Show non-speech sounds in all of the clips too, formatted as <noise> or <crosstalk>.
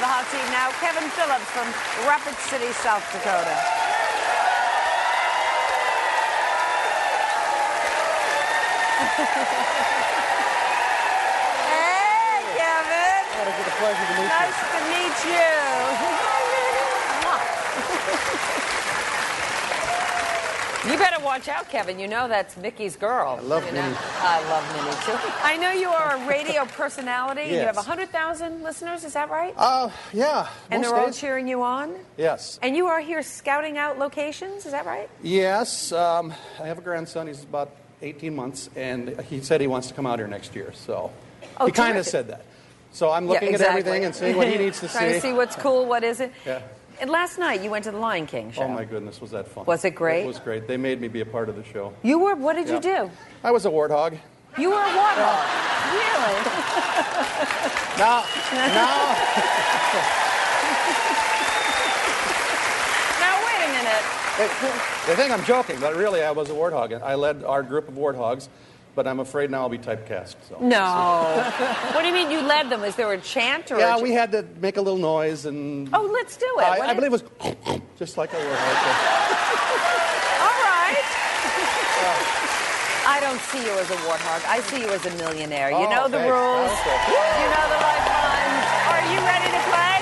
the hot seat now. Kevin Phillips from Rapid City, South Dakota. <laughs> hey, Kevin. It's a pleasure to meet Nice to meet you. <laughs> <laughs> You better watch out, Kevin. You know that's Mickey's girl. I love you know? Minnie. I love Minnie too. I know you are a radio <laughs> personality. You have Yes. 100,000 listeners, is that right? Uh, yeah. and they're all cheering you on? Yes. And you are here scouting out locations, is that right? Yes. Um, I have a grandson. He's about 18 months, and he said he wants to come out here next year. So Oh, he kind of said that. So I'm looking Yeah, at everything and seeing what he needs to see. <laughs> Trying to see what's cool, what isn't. Yeah. And last night you went to the Lion King show. Oh my goodness, was that fun? Was it great? It was great. They made me be a part of the show. You were, what did you do? I was a warthog. You were a warthog. <laughs> Really? No, no. <laughs> Now, wait a minute. They, they think I'm joking, but really I was a warthog. I led our group of warthogs, but I'm afraid now I'll be typecast. So. No. <laughs> what do you mean you led them? Is there a chant or Yeah, a we had to make a little noise and. Oh, let's do it. I, I is- believe it was <laughs> just like a warthog. <laughs> All right. I don't see you as a warthog. I see you as a millionaire. You Oh, know the thanks. rules. Okay. You know the lifelines. Are you ready to play?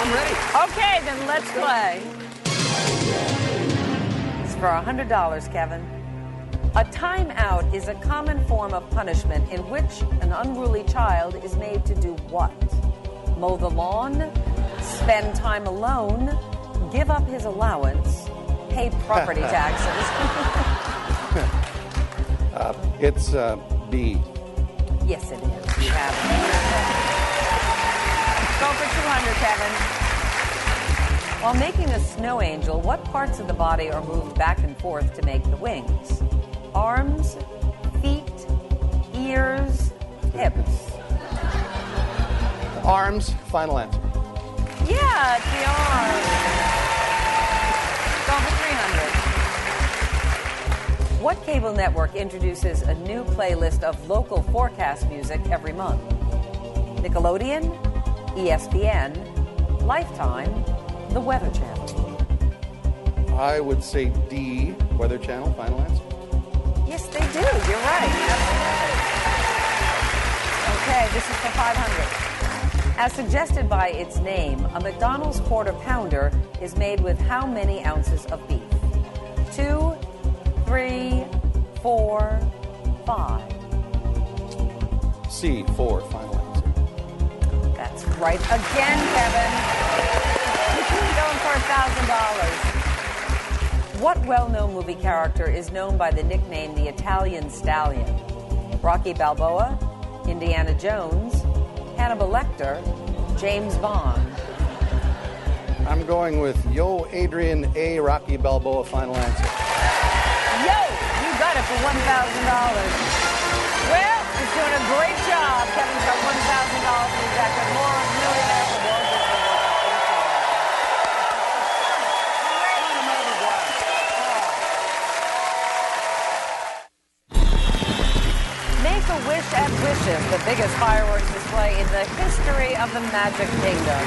I'm ready. Okay, then let's play. It's for $100, Kevin. A timeout is a common form of punishment in which an unruly child is made to do what? Mow the lawn, spend time alone, give up his allowance, pay property <laughs> taxes. <laughs> It's uh, B. yes, it is. You have it. Go for 200, Kevin. While making a snow angel, what parts of the body are moved back and forth to make the wings? Arms, feet, ears, hips. Arms. Final answer. Yeah, it's the arms. Go for 300. What cable network introduces a new playlist of local forecast music every month? Nickelodeon, ESPN, Lifetime, The Weather Channel. I would say D. Weather Channel. Final answer they do. You're right. Okay, this is for 500. As suggested by its name, a McDonald's quarter pounder is made with how many ounces of beef? Two, three, four, five. C, four, final answer. That's right again, Kevin. Going for $1,000. What well known movie character is known by the nickname the Italian Stallion? Rocky Balboa, Indiana Jones, Hannibal Lecter, James Bond. I'm going with Yo Adrian A. Rocky Balboa final answer. Yo, you got it for $1,000. Well, he's doing a great job. Kevin's got $1,000 in his Wishes, the biggest fireworks display in the history of the Magic Kingdom.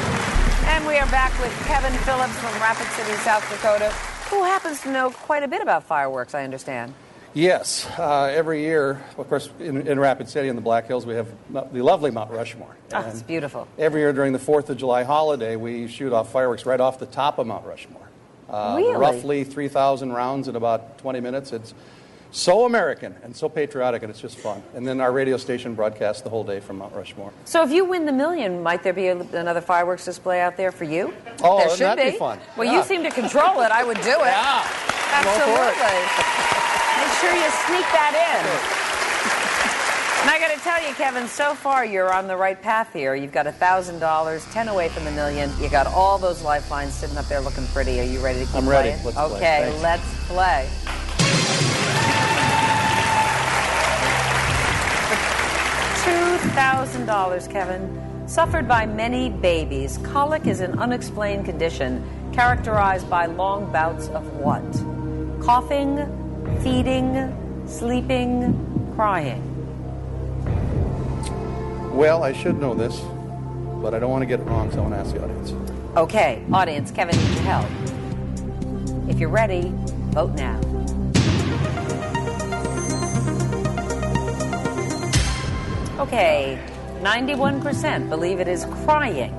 And we are back with Kevin Phillips from Rapid City, South Dakota, who happens to know quite a bit about fireworks, I understand. Yes. Uh, every year, of course, in, in Rapid City in the Black Hills, we have the lovely Mount Rushmore. Oh, it's beautiful. Every year during the Fourth of July holiday, we shoot off fireworks right off the top of Mount Rushmore. Uh, Really? Roughly 3,000 rounds in about 20 minutes. It's so American and so patriotic, and it's just fun. And then our radio station broadcasts the whole day from Mount Rushmore. So if you win the million, might there be a, another fireworks display out there for you? Oh, there should that'd be fun. Well, Yeah. you seem to control it. I would do it. Yeah. Absolutely. <laughs> Make sure you sneak that in. And I got to tell you, Kevin, so far you're on the right path here. You've got $1,000, 10 away from the million. You got all those lifelines sitting up there looking pretty. Are you ready to keep I'm ready. playing? Let's okay, let's play. $2,000, Kevin. Suffered by many babies, colic is an unexplained condition characterized by long bouts of what? Coughing, feeding, sleeping, crying. Well, I should know this. but I don't want to get it wrong, so I want to ask the audience. Okay, audience, Kevin needs help. If you're ready, vote now. Okay, 91% believe it is crying.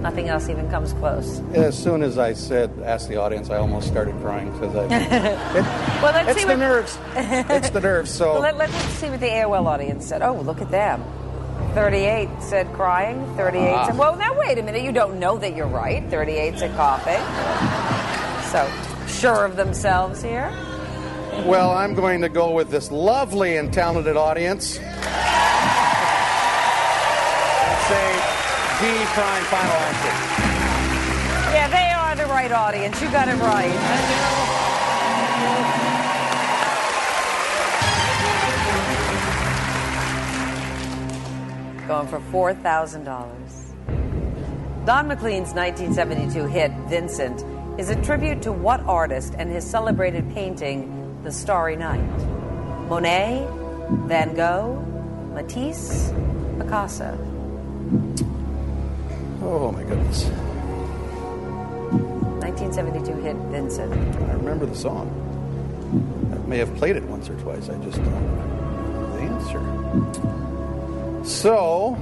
Nothing else even comes close. As soon as I said ask the audience, I almost started crying because I. <laughs> It, Well, let's it's see the nerves. It's the nerves. So <laughs> Well, let, let's see what the AOL audience said. Oh, look at them. 38 said crying. 38 Ah. said, well, now wait a minute. You don't know that you're right. 38 said coughing. So, sure of themselves here. Well, I'm going to go with this lovely and talented audience. And say D prime final answer. Yeah, they are the right audience. You got it right. Going for $4,000. Don McLean's 1972 hit, Vincent, is a tribute to what artist and his celebrated painting, The Starry Night? Monet, Van Gogh, Matisse, Picasso. Oh my goodness. 1972 hit, Vincent. I remember the song. I may have played it once or twice. I just don't know the answer. So,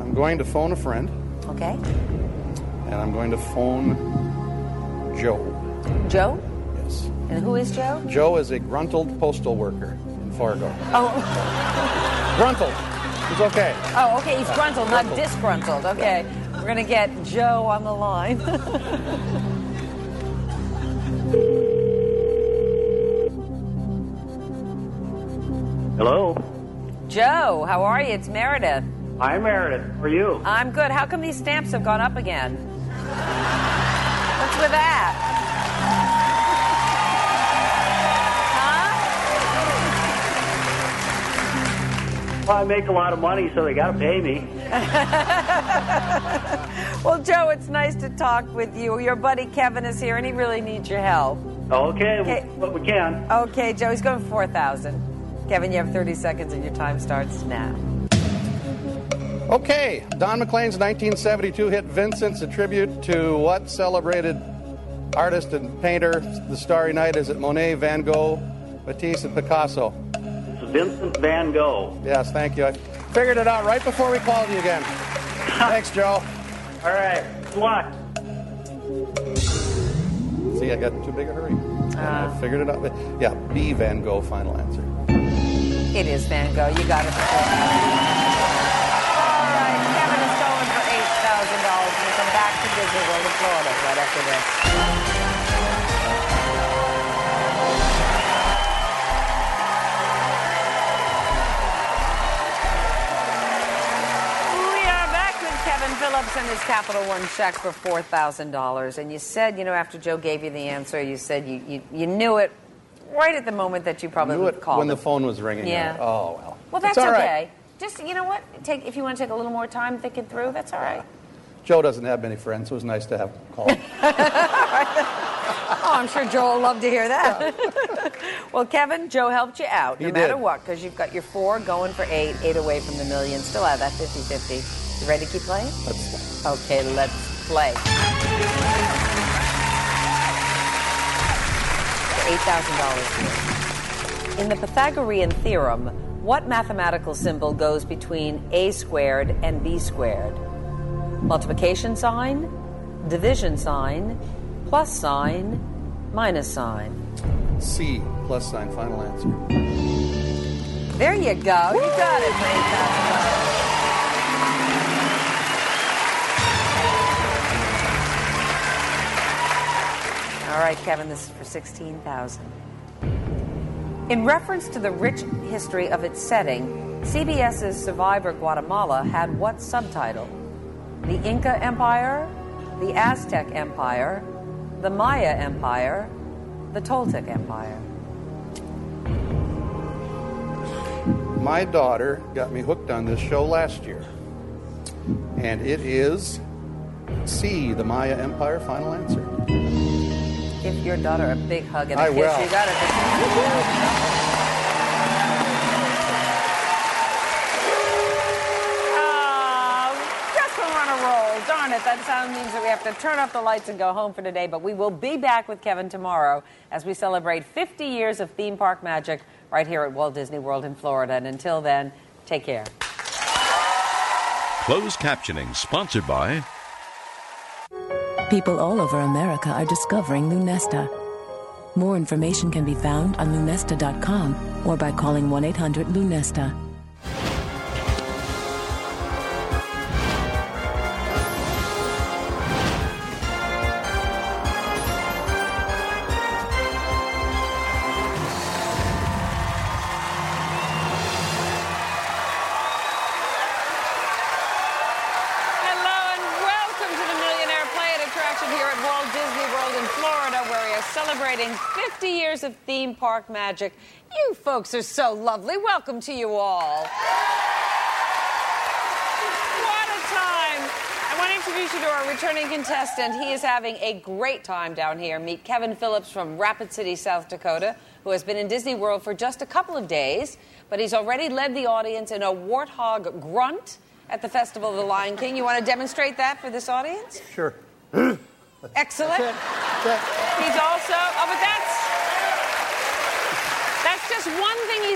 I'm going to phone a friend, Okay. and I'm going to phone Joe. Joe? Yes. And who is Joe? Joe is a gruntled postal worker in Fargo. Oh, Gruntled. It's okay. oh, okay. He's gruntled, not gruntled. disgruntled. Okay, we're gonna get Joe on the line. <laughs> Hello. Joe, how are you? It's Meredith. Hi, Meredith. How are you? I'm good. How come these stamps have gone up again? I make a lot of money, so they got to pay me. <laughs> Well, Joe, it's nice to talk with you. Your buddy Kevin is here, and he really needs your help. Okay, Okay. but we can. Okay, Joe, he's going for 4,000. Kevin, you have 30 seconds, and your time starts now. Okay, Don McLean's 1972 hit Vincent's a tribute to what celebrated artist and painter, The Starry Night? Is it Monet, Van Gogh, Matisse, and Picasso? It's Vincent Van Gogh. Yes, thank you. I figured it out right before we called you again. <laughs> Thanks, Joe. All right. Good luck. See, I got too big a hurry. And I uh. figured it out. Yeah, B, Van Gogh, final answer. It is Van Gogh. You got it. for 4,000. All right, Kevin is going for $8,000. We'll come back to Disney World in Florida right after this. Phillips and his Capital One check for $4,000. And you said, you know, after Joe gave you the answer, you said you, you, you knew it right at the moment that you probably Knew it when the phone was ringing. Yeah. Oh, well. Well, that's right. okay. Just you know what? Take if you want to take a little more time thinking through. That's all right. Joe doesn't have many friends, so it was nice to have him call. <laughs> Oh, I'm sure Joe will love to hear that. <laughs> well, Kevin, Joe helped you out no He matter did. what because you've got your four going for eight, eight away from the million. Still have that 50-50. You ready to keep playing? Let's, play. Okay, let's play. $8,000 here. In the Pythagorean theorem, what mathematical symbol goes between a squared and b squared? Multiplication sign, division sign, plus sign, minus sign. C, plus sign, final answer. There you go. You got it $8,000. Right, Kevin, this is for 16000 In reference to the rich history of its setting, CBS's Survivor Guatemala had what subtitle? The Inca Empire, the Aztec Empire, the Maya Empire, the Toltec Empire. My daughter got me hooked on this show last year. And it is C, the Maya Empire, final answer. Give your daughter a big hug and a I kiss. will. You got it. <laughs> Um, sound means that we have to turn off the lights and go home for today, but we will be back with Kevin tomorrow as we celebrate 50 years of theme park magic right here at Walt Disney World in Florida. And until then, take care. Closed captioning sponsored by People all over America are discovering Lunesta. More information can be found on lunesta.com or by calling 1 800 Lunesta. Park magic. You folks are so lovely. Welcome to you all. What a time! I want to introduce you to our returning contestant. He is having a great time down here. Meet Kevin Phillips from Rapid City, South Dakota, who has been in Disney World for just a couple of days, but he's already led the audience in a warthog grunt at the Festival of the Lion King. You want to demonstrate that for this audience? Sure. Excellent. He's also, oh, but that's that's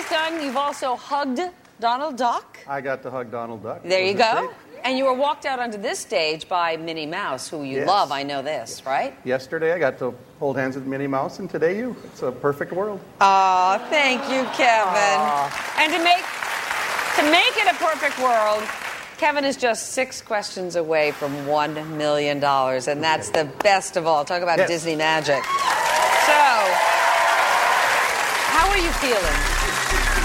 done. You've also hugged Donald Duck. I got to hug Donald Duck. There you go. And you were walked out onto this stage by Minnie Mouse, who you Yes. love. I know this, right? Yesterday I got to hold hands with Minnie Mouse, and today you. It's a perfect world. Aw, thank you, Kevin. And to make to make it a perfect world, Kevin is just six questions away from one million dollars, and that's the best of all. Talk about Yes. Disney magic. So, how are you feeling?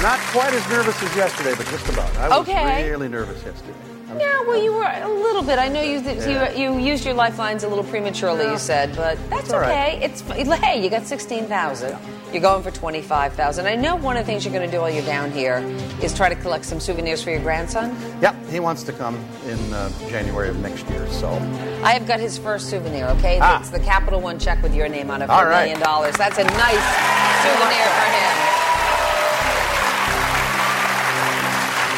Not quite as nervous as yesterday, but just about. I was Okay. really nervous yesterday. I'm- Yeah, well, you were a little bit. I know you Yeah. you, you used your lifelines a little prematurely. You said, but that's It's all right. okay. It's hey, you got sixteen thousand. You're going for twenty five thousand. I know one of the things you're going to do while you're down here is try to collect some souvenirs for your grandson. Yep, he wants to come in uh, January of next year, so. I have got his first souvenir. Okay, Ah. it's the Capital One check with your name on it for a right. million dollars. That's a nice souvenir for him.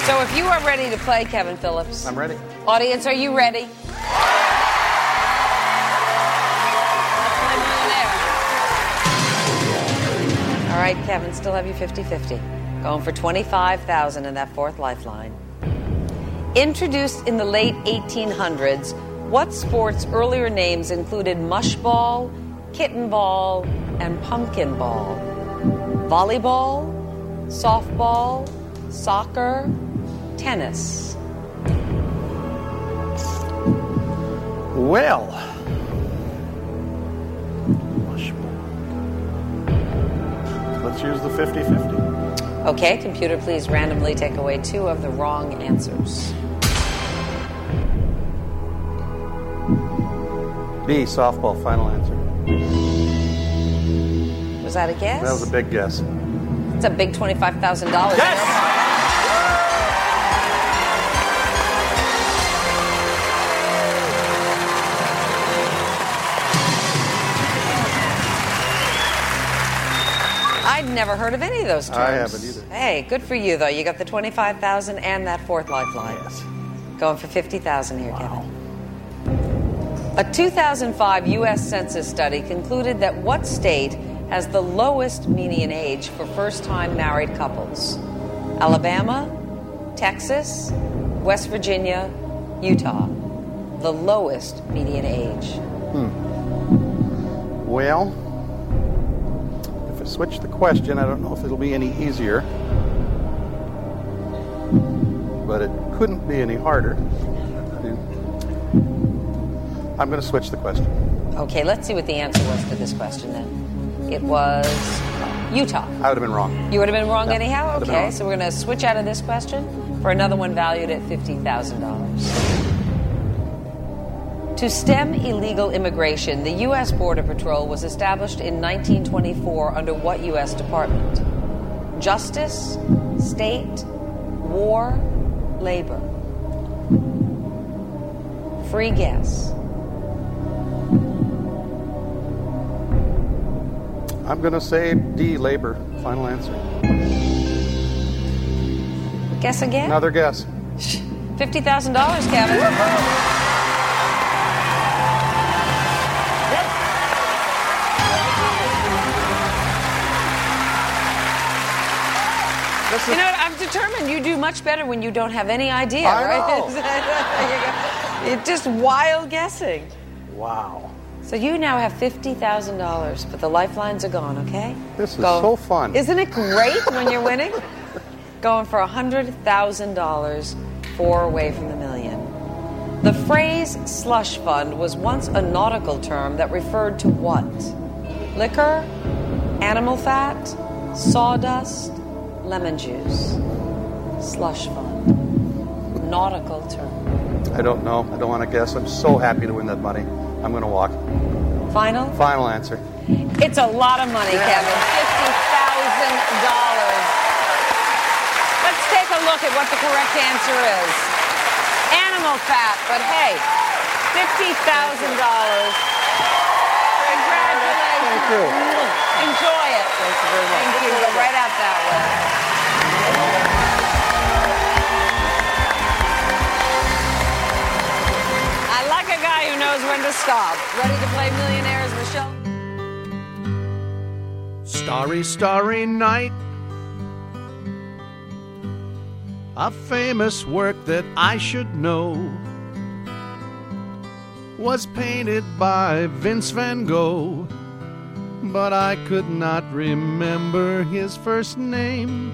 So, if you are ready to play, Kevin Phillips, I'm ready. Audience, are you ready? Let's play Millionaire. All right, Kevin, still have you 50 50. Going for 25000 in that fourth lifeline. Introduced in the late 1800s, what sports earlier names included mushball, kitten ball, and pumpkin ball? Volleyball, softball, soccer, tennis. Well. Let's use the 50 50. Okay, computer, please randomly take away two of the wrong answers. B, softball, final answer. Was that a guess? That was a big guess. It's a big twenty-five thousand never heard of any of those terms. I haven't either. Hey, good for you though. You got the twenty-five thousand and that fourth lifeline. Yes. Going for 50,000 here, Kevin. A 2005 U.S. Census study concluded that what state has the lowest median age for first time married couples? Alabama, Texas, West Virginia, Utah. The lowest median age. Hmm. Well, I switch the question, I don't know if it'll be any easier. But it couldn't be any harder. I'm going to switch the question. Okay, let's see what the answer was to this question then. It was Utah. I would have been wrong. You would have been wrong anyhow? I'd have been Okay, wrong. so we're going to switch out of this question for another one valued at $50,000. To stem illegal immigration, the U.S. Border Patrol was established in 1924 under what U.S. department? Justice, State, War, Labor. Free guess. I'm going to say D, labor. Final answer. Guess again? Another guess. $50,000, Kevin. This You is, know what? I'm determined you do much better when you don't have any idea, I right? It's <laughs> just wild guessing. wow. So you now have fifty thousand dollars, but the lifelines are gone. Okay. This is so fun. Isn't it great when you're winning? <laughs> Going for hundred thousand dollars, four away from the million. The phrase slush fund was once a nautical term that referred to what? Liquor, animal fat, sawdust, lemon juice. Slush fund. Nautical term. I don't know. I don't want to guess. I'm so happy to win that money. I'm going to walk. Final? Final answer. It's a lot of money, Kevin. Fifty thousand dollars. Let's take a look at what the correct answer is. Animal fat, but hey, fifty thousand dollars. Congratulations. Thank you. Enjoy it. Thank you very much. Thank you. Go right out that way. I like a guy who knows when to stop. Ready to play Millionaires, Michelle? Starry, starry night. A famous work that I should know was painted by Vince van Gogh, but I could not remember his first name.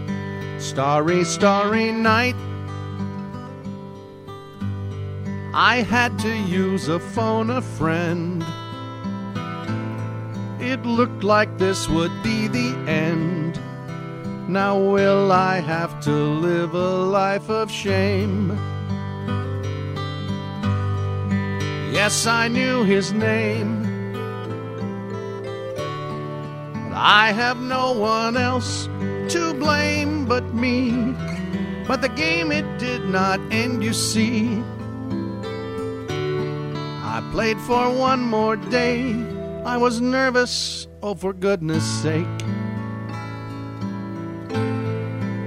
Starry, starry night. I had to use a phone a friend. It looked like this would be the end. Now will I have to live a life of shame? Yes, I knew his name. But I have no one else to blame but me. But the game it did not end, you see. I played for one more day. I was nervous, oh, for goodness sake.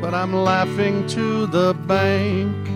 But I'm laughing to the bank.